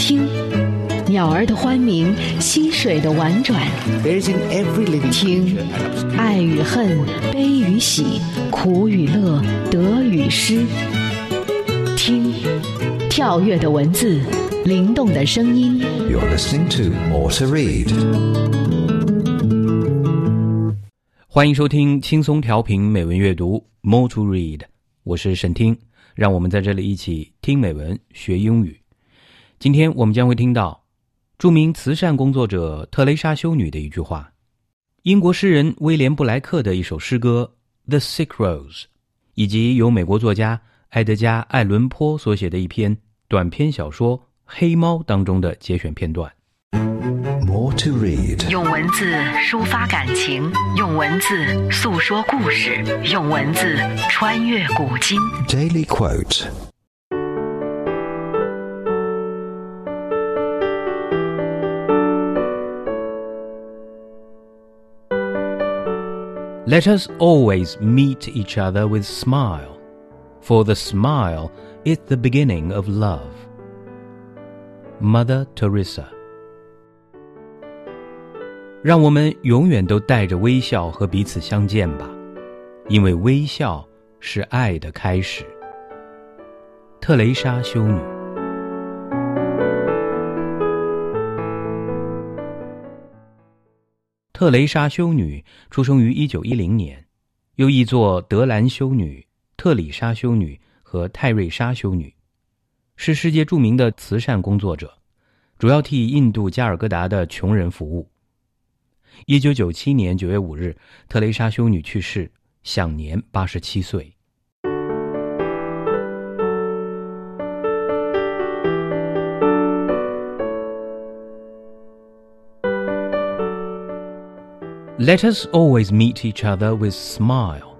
听，鸟儿的欢鸣，溪水的婉转。听，爱与恨，悲与喜，苦与乐，得与失。听，跳跃的文字，灵动的声音。You're listening to More to Read。欢迎收听轻松调频美文阅读 More to Read，我是沈听，让我们在这里一起听美文学英语。今天我们将会听到著名慈善工作者特蕾莎修女的一句话，英国诗人威廉布莱克的一首诗歌《The Sick Rose》，以及由美国作家埃德加·艾伦坡所写的一篇短篇小说《黑猫》当中的节选片段。More to read. 用文字抒发感情，用文字诉说故事，用文字穿越古今。Daily quote. Let us always meet each other with smile, for the smile is the beginning of love. Mother Teresa。让我们永远都带着微笑和彼此相见吧，因为微笑是爱的开始。特蕾莎修女。 特蕾莎修女出生于一九一零年，又译作德兰修女、特里莎修女和泰瑞莎修女，是世界著名的慈善工作者，主要替印度加尔各答的穷人服务。一九九七年九月五日，特蕾莎修女去世，享年八十七岁。Let us always meet each other with smile,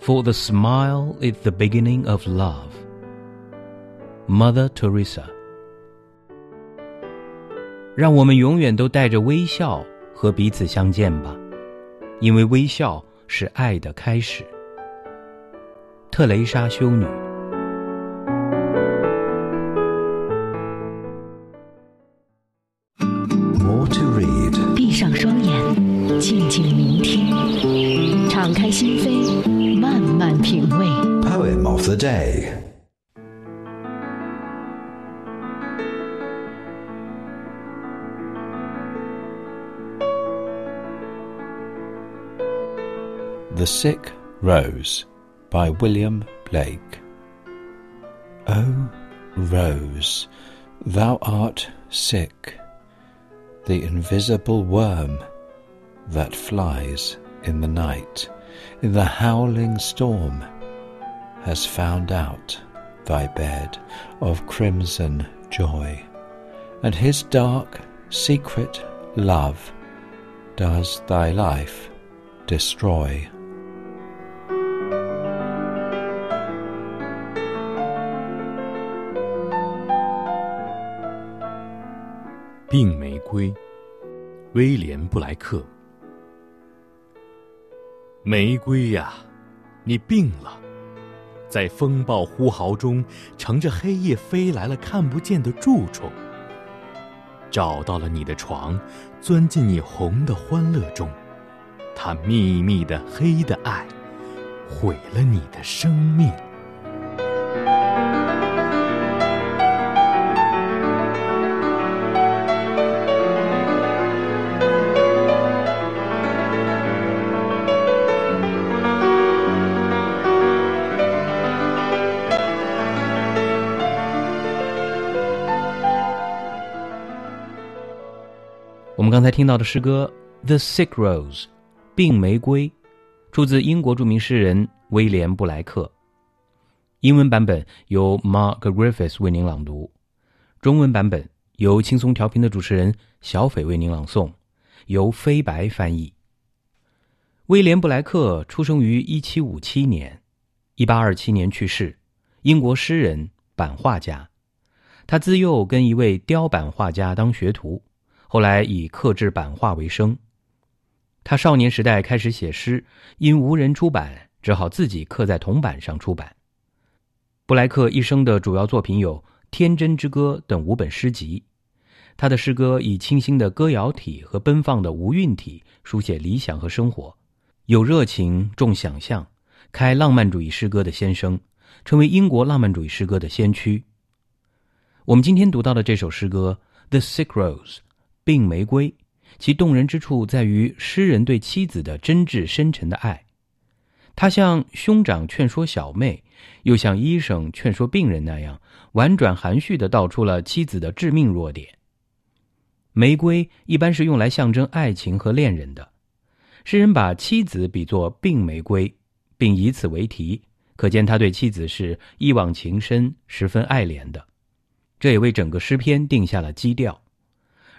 for the smile is the beginning of love. Mother Teresa。让我们永远都带着微笑和彼此相见吧，因为微笑是爱的开始。特蕾莎修女。 品味。Poem of the day. The Sick Rose by William Blake. O Rose, thou art sick, the invisible worm that flies in the night, in the howling storm, has found out thy bed of crimson joy, and his dark secret love does thy life destroy. 病玫瑰，威廉布莱克。 玫瑰呀，你病了，在风暴呼号中，乘着黑夜飞来了看不见的蛀虫，找到了你的床，钻进你红的欢乐中，它秘密的黑的爱，毁了你的生命。刚才听到的诗歌《The Sick Rose》，病玫瑰，出自英国著名诗人威廉布莱克。英文版本由 Mark Griffiths 为您朗读，中文版本由轻松调频的主持人小斐为您朗诵，由飞白翻译。威廉布莱克出生于1757年，1827年去世，英国诗人、版画家。他自幼跟一位雕版画家当学徒。后来以刻制版画为生。他少年时代开始写诗，因无人出版，只好自己刻在铜板上出版。布莱克一生的主要作品有《天真之歌》等五本诗集，他的诗歌以清新的歌谣体和奔放的无韵体书写理想和生活，有热情，重想象，开浪漫主义诗歌的先声，成为英国浪漫主义诗歌的先驱。我们今天读到的这首诗歌《The Sick Rose》病玫瑰，其动人之处在于诗人对妻子的真挚深沉的爱。他像兄长劝说小妹，又像医生劝说病人那样，婉转含蓄地道出了妻子的致命弱点。玫瑰一般是用来象征爱情和恋人的，诗人把妻子比作病玫瑰，并以此为题，可见他对妻子是一往情深、十分爱怜的。这也为整个诗篇定下了基调。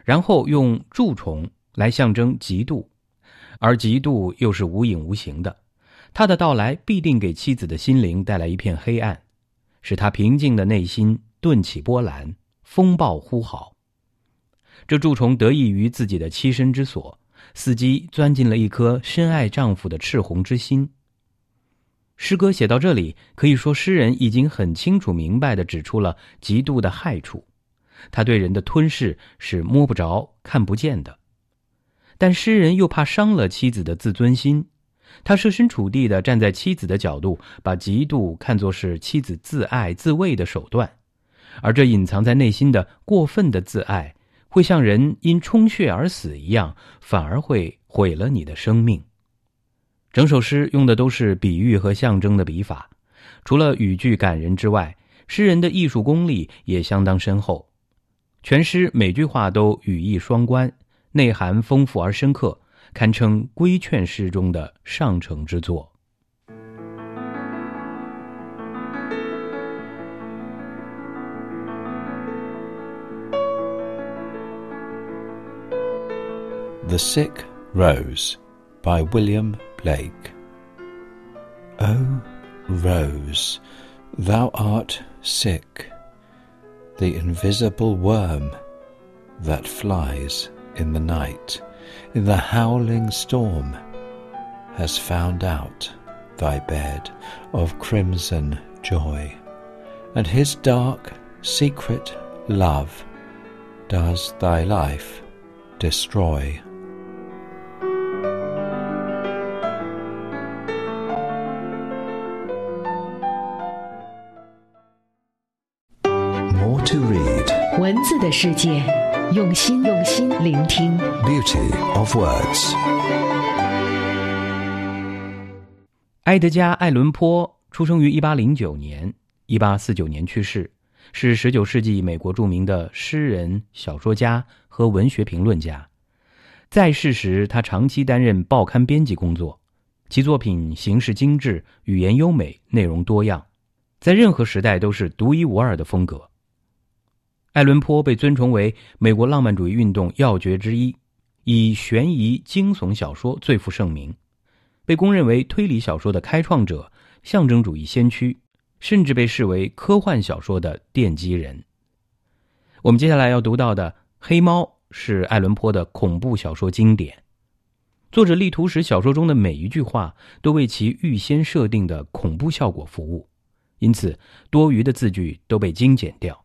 然后用蛀虫来象征嫉妒，而嫉妒又是无影无形的。他的到来必定给妻子的心灵带来一片黑暗，使他平静的内心顿起波澜，风暴呼号。这蛀虫得益于自己的栖身之所，伺机钻进了一颗深爱丈夫的赤红之心。诗歌写到这里，可以说诗人已经很清楚明白的指出了嫉妒的害处，他对人的吞噬是摸不着、看不见的，但诗人又怕伤了妻子的自尊心。他设身处地的站在妻子的角度，把嫉妒看作是妻子自爱自卫的手段，而这隐藏在内心的过分的自爱，会像人因充血而死一样，反而会毁了你的生命。整首诗用的都是比喻和象征的笔法，除了语句感人之外，诗人的艺术功力也相当深厚。全诗每句话都语义双关，内涵丰富而深刻。堪称规劝诗中的上乘之作。The Sick Rose by William Blake. OH Rose, thou art sick, the invisible worm that flies in the night in the howling storm, has found out thy bed of crimson joy, and his dark secret love does thy life destroy. 文字的世界。用心，用心聆听。Beauty of words。埃德加·艾伦坡出生于一八零九年，一八四九年去世，是十九世纪美国著名的诗人、小说家和文学评论家。在世时，他长期担任报刊编辑工作，其作品形式精致，语言优美，内容多样，在任何时代都是独一无二的风格。爱伦坡被尊崇为美国浪漫主义运动要诀之一，以悬疑惊悚小说最负盛名，被公认为推理小说的开创者、象征主义先驱，甚至被视为科幻小说的奠基人。我们接下来要读到的《黑猫》是爱伦坡的恐怖小说经典，作者力图使小说中的每一句话都为其预先设定的恐怖效果服务，因此多余的字句都被精简掉。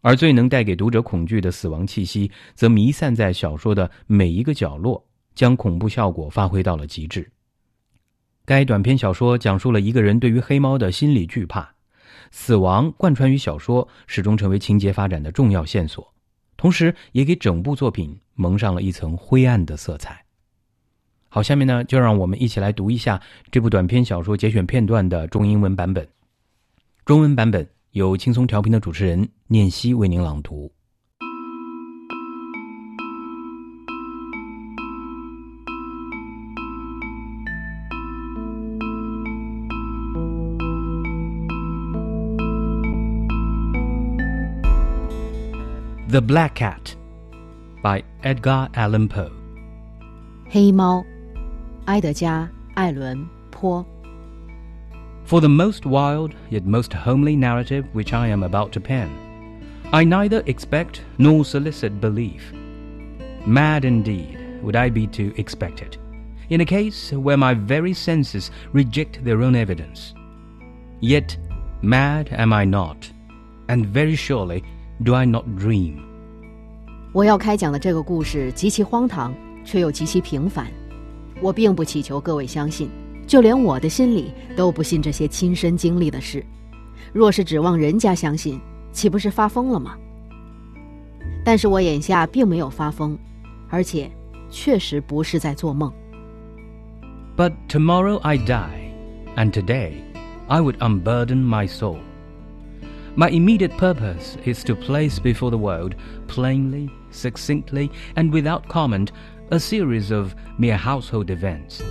而最能带给读者恐惧的死亡气息，则弥散在小说的每一个角落，将恐怖效果发挥到了极致。该短篇小说讲述了一个人对于黑猫的心理惧怕，死亡贯穿于小说，始终成为情节发展的重要线索，同时也给整部作品蒙上了一层灰暗的色彩。好，下面呢，就让我们一起来读一下这部短篇小说节选片段的中英文版本。中文版本。由轻松调频的主持人念希为您朗读。The Black Cat by Edgar Allan Poe。黑猫，埃德加·艾伦·坡。For the most wild yet most homely narrative which I am about to pen, I neither expect nor solicit belief. Mad indeed would I be to expect it, in a case where my very senses reject their own evidence. Yet mad am I not, and very surely do I not dream. 我要开讲的这个故事极其荒唐，却又极其平凡。我并不祈求各位相信， 就连我的心里都不信这些亲身经历的事。若是指望人家相信，岂不是发疯了吗？但是我眼下并没有发疯，而且确实不是在做梦。But tomorrow I die, and today I would unburden my soul. My immediate purpose is to place before the world, plainly, succinctly, and without comment, a series of mere household events.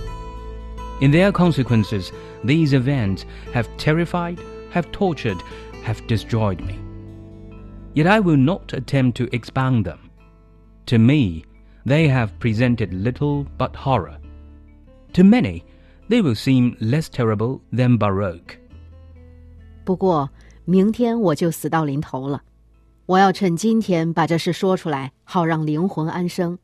In their consequences, these events have terrified, have tortured, have destroyed me. Yet I will not attempt to expound them. To me, they have presented little but horror. To many, they will seem less terrible than Baroque. 不过，明天我就死到临头了，我要趁今天把这事说出来，好让灵魂安生。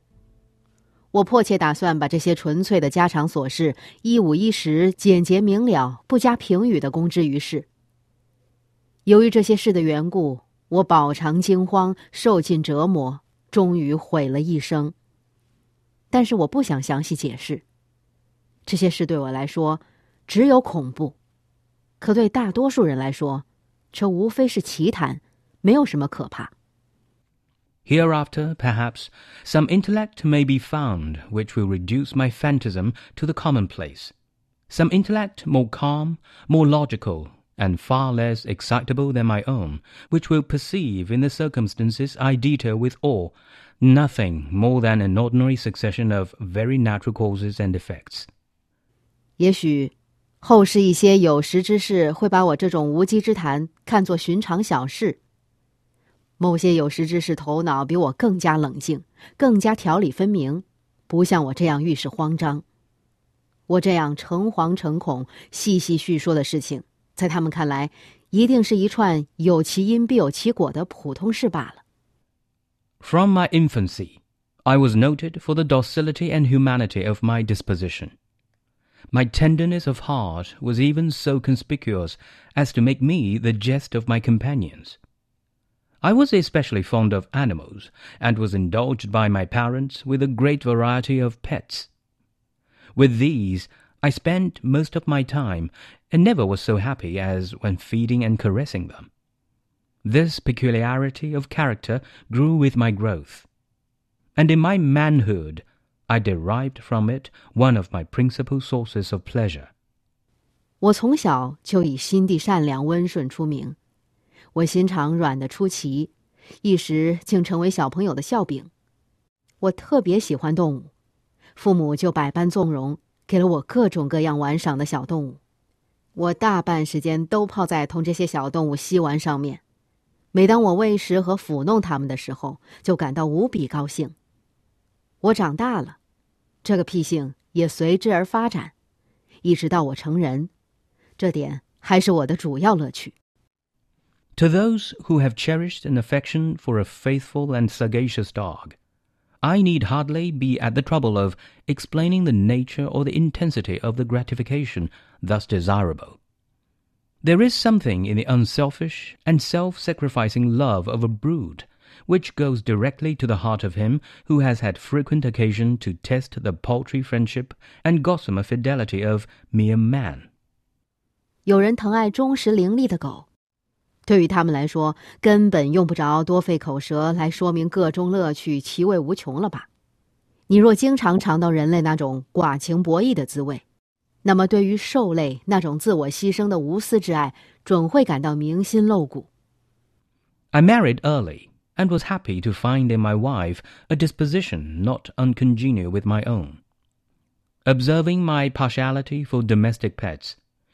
我迫切打算把这些纯粹的家常琐事一五一十、简洁明了、不加评语的公之于世。由于这些事的缘故，我饱尝惊慌，受尽折磨，终于毁了一生。但是我不想详细解释。这些事对我来说只有恐怖，可对大多数人来说，这无非是奇谈，没有什么可怕。Hereafter, perhaps, some intellect may be found which will reduce my phantasm to the commonplace. Some intellect more calm, more logical, and far less excitable than my own, which will perceive in the circumstances I detail with awe nothing more than an ordinary succession of very natural causes and effects. 也许，后世一些有识之士会把我这种无稽之谈看作寻常小事。 某些有识之士头脑比我更加冷静，更加条理分明，不像我这样遇事慌张。我这样诚惶诚恐、细细叙说的事情，在他们看来，一定是一串有其因必有其果的普通事罢了。From my infancy, I was noted for the docility and humanity of my disposition. My tenderness of heart was even so conspicuous as to make me the jest of my companions. I was especially fond of animals, and was indulged by my parents with a great variety of pets. With these I spent most of my time, and never was so happy as when feeding and caressing them. This peculiarity of character grew with my growth, and in my manhood I derived from it one of my principal sources of pleasure. 我从小就以心地善良、温顺出名。 我心肠软的出奇，一时竟成为小朋友的笑柄。我特别喜欢动物，父母就百般纵容，给了我各种各样玩赏的小动物。我大半时间都泡在同这些小动物嬉玩上面。每当我喂食和抚弄它们的时候，就感到无比高兴。我长大了，这个癖性也随之而发展，一直到我成人，这点还是我的主要乐趣。To those who have cherished an affection for a faithful and sagacious dog, I need hardly be at the trouble of explaining the nature or the intensity of the gratification thus desirable. There is something in the unselfish and self-sacrificing love of a brood which goes directly to the heart of him who has had frequent occasion to test the paltry friendship and gossamer fidelity of mere man. 有人疼爱忠实伶俐的狗， 对于他们来说，根本用不着多费口舌来说明各种乐趣其味无穷了吧？你若经常尝到人类那种寡情薄义的滋味，那么对于兽类那种自我牺牲的无私之爱，准会感到铭心露骨。I married early and was happy to find in my wife a disposition not uncongenial with my own. Observing my partiality for domestic pets,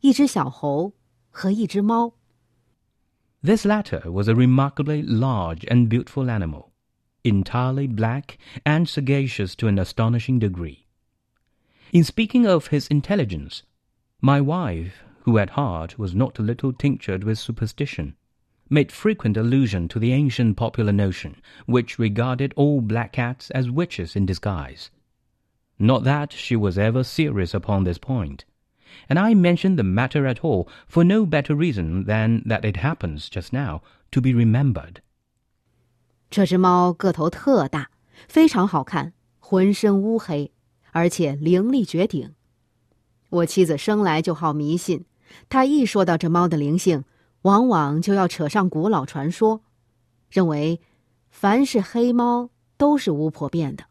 一只小猴和一只猫。 This latter was a remarkably large and beautiful animal. entirely black and sagacious to an astonishing degree. In speaking of his intelligence, my wife, who at heart was not a little tinctured with superstition, made frequent allusion to the ancient popular notion, which regarded all black cats as witches in disguise. Not that she was ever serious upon this point, and I mention the matter at all for no better reason than that it happens just now to be remembered. 这只猫个头特大，非常好看，浑身乌黑，而且灵力绝顶。我妻子生来就好迷信，她一说到这猫的灵性，往往就要扯上古老传说，认为凡是黑猫都是巫婆变的。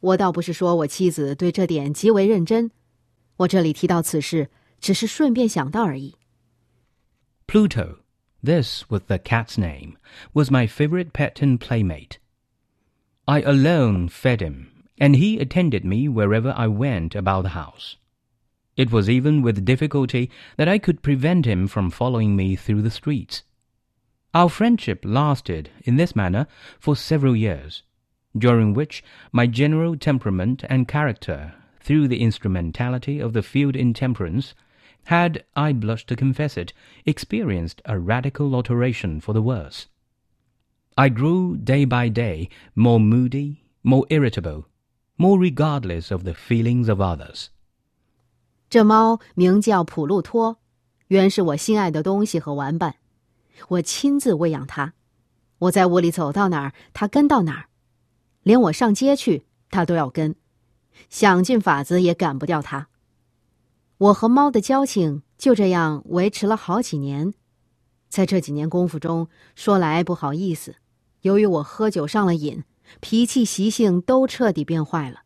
我倒不是说我妻子对这点极为认真，我这里提到此事，只是顺便想到而已。Pluto, this was the cat's name, was my favorite pet and playmate. I alone fed him, and he attended me wherever I went about the house. It was even with difficulty that I could prevent him from following me through the streets. Our friendship lasted in this manner for several years, during which my general temperament and character, through the instrumentality of the field intemperance, had, I blush to confess it, experienced a radical alteration for the worse. I grew day by day more moody, more irritable, more regardless of the feelings of others. 这猫名叫普路托，原是我心爱的东西和玩伴。我亲自喂养它，我在屋里走到哪儿，它跟到哪儿，连我上街去，它都要跟， 想尽法子也赶不掉它。我和猫的交情就这样维持了好几年。在这几年功夫中，说来不好意思，由于我喝酒上了瘾，脾气习性都彻底变坏了。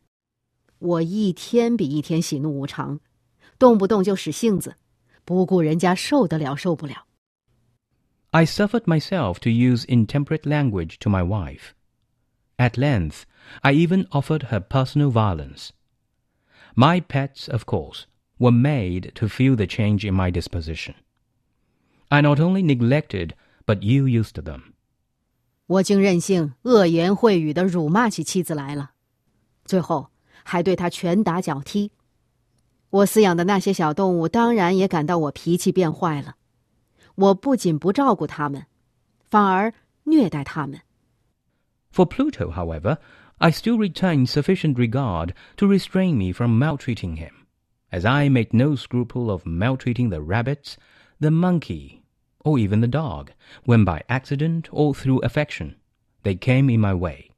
我一天比一天喜怒无常。动不动就使性子，不顾人家受得了受不了。I suffered myself to use intemperate language to my wife. At length, I even offered her personal violence. My pets, of course, were made to feel the change in my disposition. I not only neglected, but ill used them. 我竟任性、恶言秽语的辱骂起妻子来了，最后还对她拳打脚踢。我饲养的那些小动物当然也感到我脾气变坏了。我不仅不照顾它们，反而虐待它们。For Pluto, however, I still retained sufficient regard to restrain me from maltreating him, as I made no scruple of maltreating the rabbits, the monkey, or even the dog, when by accident or through affection they came in my way.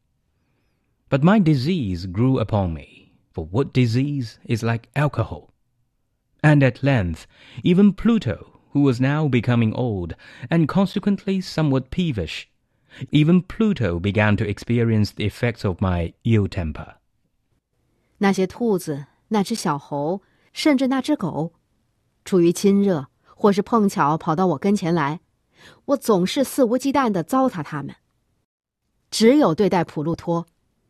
But my disease grew upon me for what disease is like alcohol? And at length, even Pluto, who was now becoming old, and consequently somewhat peevish, even Pluto began to experience the effects of my ill temper. 那些兔子、那只小猴，甚至那只狗，出于亲热，或是碰巧跑到我跟前来，我总是肆无忌惮地糟蹋它们。只有对待普路托，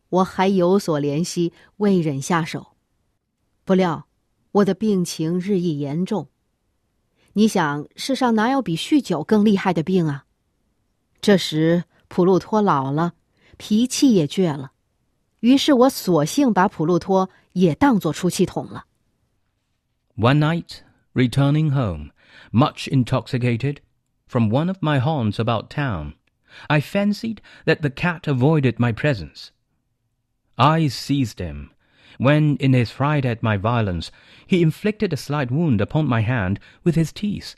我还有所怜惜，未忍下手。不料，我的病情日益严重。你想，世上哪有比酗酒更厉害的病啊？这时，普路托老了，脾气也倔了。于是我索性把普路托也当作出气筒了。One night, returning home, much intoxicated, from one of my haunts about town, I fancied that the cat avoided my presence. I seized him, when, in his fright at my violence, he inflicted a slight wound upon my hand with his teeth.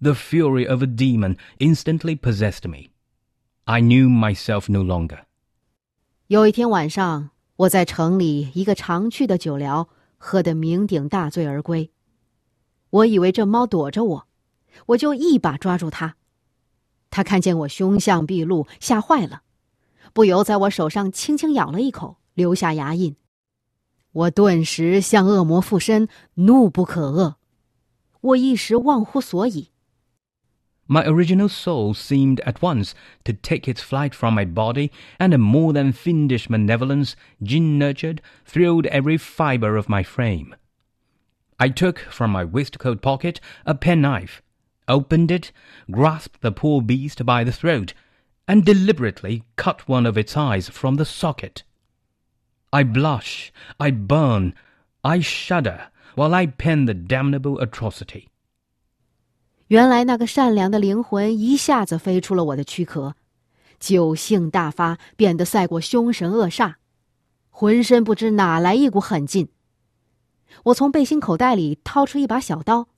The fury of a demon instantly possessed me. I knew myself no longer. 有一天晚上，我在城里一个常去的酒寮喝得酩酊大醉而归。我以为这猫躲着我，我就一把抓住它。它看见我凶相毕露，吓坏了。不由在我手上轻轻咬了一口，留下牙印。我顿时向恶魔附身，怒不可遏。我一时忘乎所以。My original soul seemed at once to take its flight from my body, and a more than fiendish malevolence, gin nurtured, thrilled every fibre of my frame. I took from my waistcoat pocket a penknife, opened it, grasped the poor beast by the throat, and deliberately cut one of its eyes from the socket. I blush, I burn, I shudder while I pen the damnable atrocity. 原来那个善良的灵魂一下子飞出了我的躯壳，酒性大发，变得赛过凶神恶煞，浑身不知哪来一股狠劲。我从背心口袋里掏出一把小刀，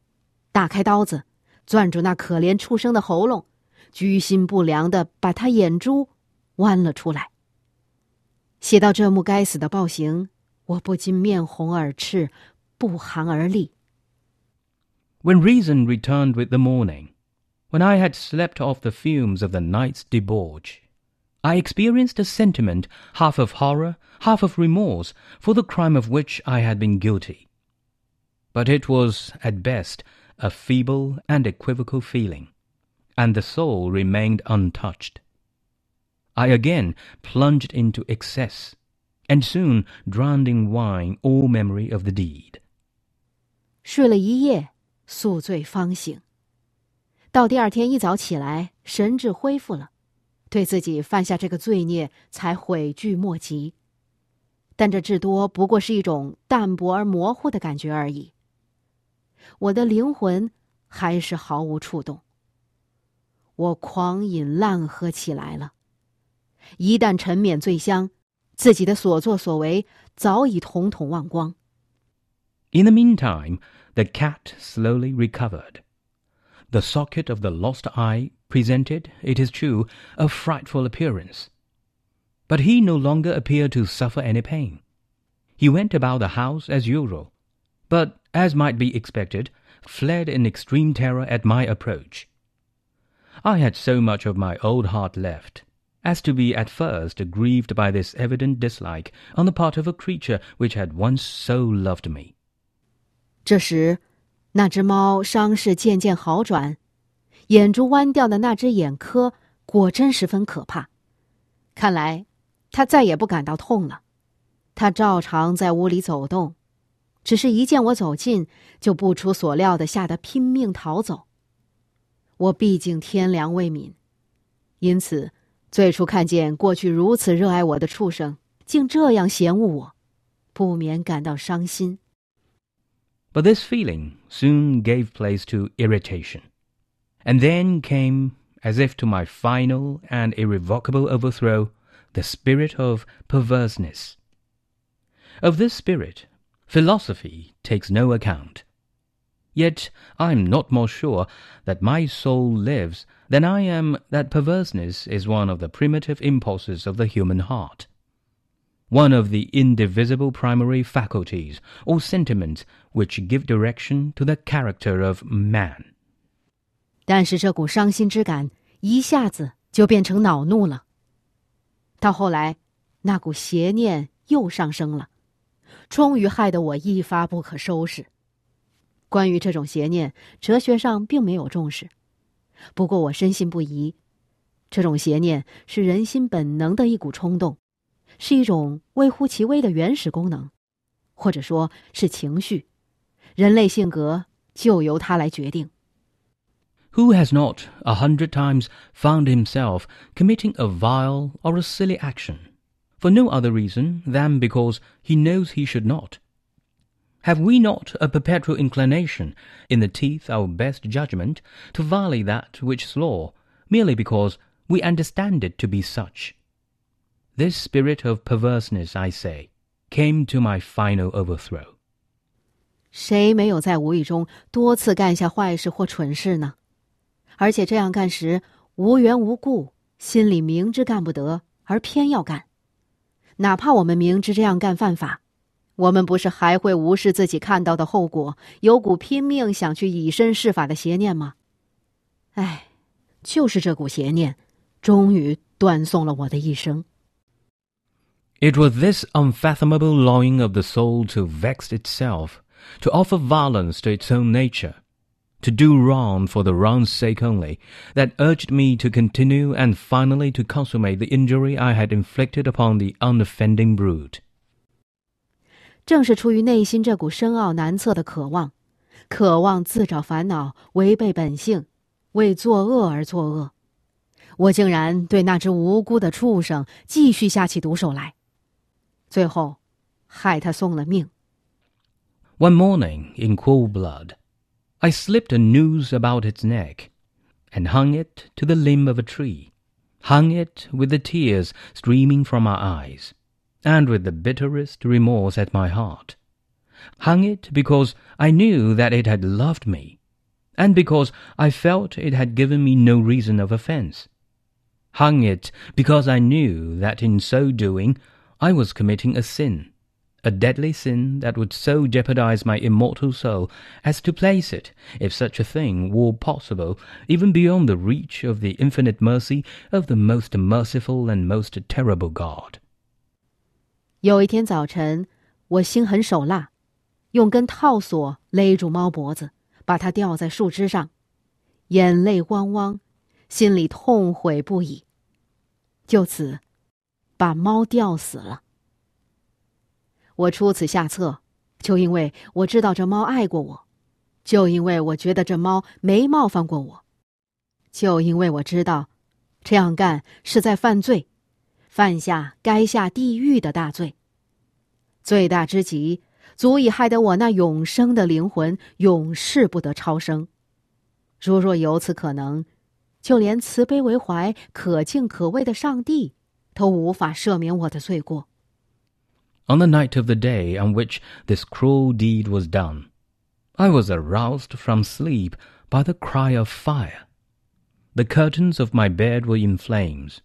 打开刀子，攥住那可怜畜生的喉咙，居心不良的把他眼珠剜了出来。写到这幕该死的暴行，我不禁面红耳赤，不寒而栗。When reason returned with the morning, when I had slept off the fumes of the night's debauch, I experienced a sentiment half of horror, half of remorse for the crime of which I had been guilty. But it was, at best, a feeble and equivocal feeling, and the soul remained untouched. I again plunged into excess, and soon drowned in wine all memory of the deed. 睡了一夜， 宿醉方醒。到第二天一早起来，神智恢复了，对自己犯下这个罪孽才悔惧莫及。但这至多不过是一种淡薄而模糊的感觉而已。我的灵魂还是毫无触动。我狂饮滥喝起来了。一旦沉湎醉香，自己的所作所为早已统统忘光。In the meantime, the cat slowly recovered. The socket of the lost eye presented, it is true, a frightful appearance. But he no longer appeared to suffer any pain. He went about the house as usual, but, as might be expected, fled in extreme terror at my approach. I had so much of my old heart left as to be at first grieved by this evident dislike on the part of a creature which had once so loved me. 这时，那只猫伤势渐渐好转，眼珠弯掉的那只眼科果真十分可怕。看来，它再也不感到痛了。它照常在屋里走动，只是一见我走近，就不出所料的吓得拼命逃走。我毕竟天良未泯，因此。最初看见过去如此热爱我的畜生，竟这样嫌恶我，不免感到伤心。But this feeling soon gave place to irritation, and then came, as if to my final and irrevocable overthrow, the spirit of perverseness. Of this spirit, philosophy takes no account. Yet I am not more sure that my soul lives than I am that perverseness is one of the primitive impulses of the human heart, one of the indivisible primary faculties or sentiments which give direction to the character of man. 但是这股伤心之感一下子就变成恼怒了。到后来，那股邪念又上升了，终于害得我一发不可收拾。关于这种邪念，哲学上并没有重视。不过我深信不疑，这种邪念是人心本能的一股冲动，是一种微乎其微的原始功能，或者说是情绪。人类性格就由它来决定。Who has not a hundred times found himself committing a vile or a silly action, for no other reason than because he knows he should not? Have we not a perpetual inclination, in the teeth our best judgment, to violate that which is law, merely because we understand it to be such? This spirit of perverseness, I say, came to my final overthrow. 谁没有在无意中多次干下坏事或蠢事呢？而且这样干时无缘无故，心里明知干不得，而偏要干，哪怕我们明知这样干犯法。我们不是还会无视自己看到的后果，有股拼命想去以身试法的邪念吗？唉，就是这股邪念，终于断送了我的一生。It was this unfathomable longing of the soul to vex itself, to offer violence to its own nature, to do wrong for the wrong's sake only, that urged me to continue and finally to consummate the injury I had inflicted upon the unoffending brute. 正是出于内心这股深奥难测的渴望，渴望自找烦恼，违背本性，为作恶而作恶。 我竟然对那只无辜的畜生继续下起毒手来， 最后害他送了命。One morning, in cool blood, I slipped a noose about its neck and hung it to the limb of a tree, hung it with the tears streaming from my eyes, and with the bitterest remorse at my heart. Hung it because I knew that it had loved me, and because I felt it had given me no reason of offense. Hung it because I knew that in so doing I was committing a sin a deadly sin that would so jeopardize my immortal soul as to place it, if such a thing were possible, even beyond the reach of the infinite mercy of the most merciful and most terrible God. 有一天早晨，我心狠手辣，用根套索勒住猫脖子，把它吊在树枝上，眼泪汪汪，心里痛悔不已。就此， 把猫吊死了。我出此下策，就因为我知道这猫爱过我，就因为我觉得这猫没冒犯过我，就因为我知道，这样干是在犯罪，犯下该下地狱的大罪。罪大之极，足以害得我那永生的灵魂永世不得超生。如若有此可能，就连慈悲为怀、可敬可畏的上帝，都无法赦免我的罪过。On the night of the day on which this cruel deed was done, I was aroused from sleep by the cry of fire. The curtains of my bed were in flames.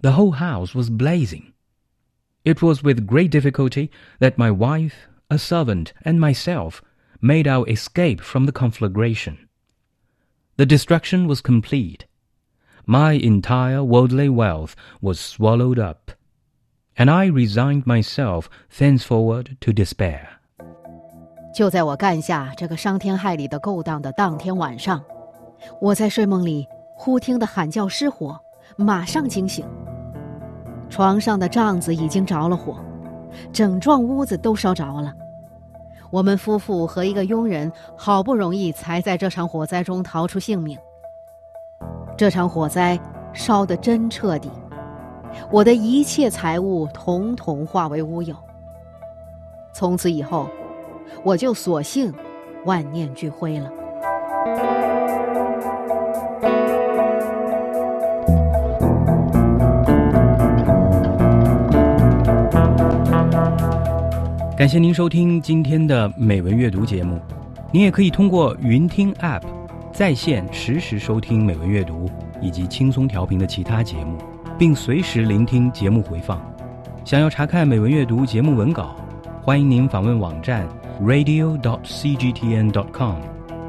The whole house was blazing. It was with great difficulty that my wife, a servant, and myself made our escape from the conflagration. The destruction was complete. My entire worldly wealth was swallowed up and I resigned myself thenceforward to despair. 就在我干下这个伤天害理的勾当的当天晚上，我在睡梦里忽听得喊叫失火，马上惊醒。床上的帐子已经着了火，整幢屋子都烧着了。我们夫妇和一个佣人好不容易才在这场火灾中逃出性命。这场火灾烧得真彻底。我的一切财物统统化为乌有。从此以后，我就索性万念俱灰了。感谢您收听今天的美文阅读节目。您也可以通过云听 App 在线实时收听美文阅读以及轻松调频的其他节目。并随时聆听节目回放。想要查看美文阅读节目文稿，欢迎您访问网站 radio.dot.cgtn.dot.com，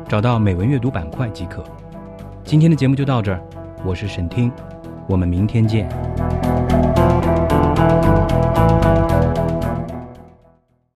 找到美文阅读板块即可。今天的节目就到这儿，我是沈听，我们明天见。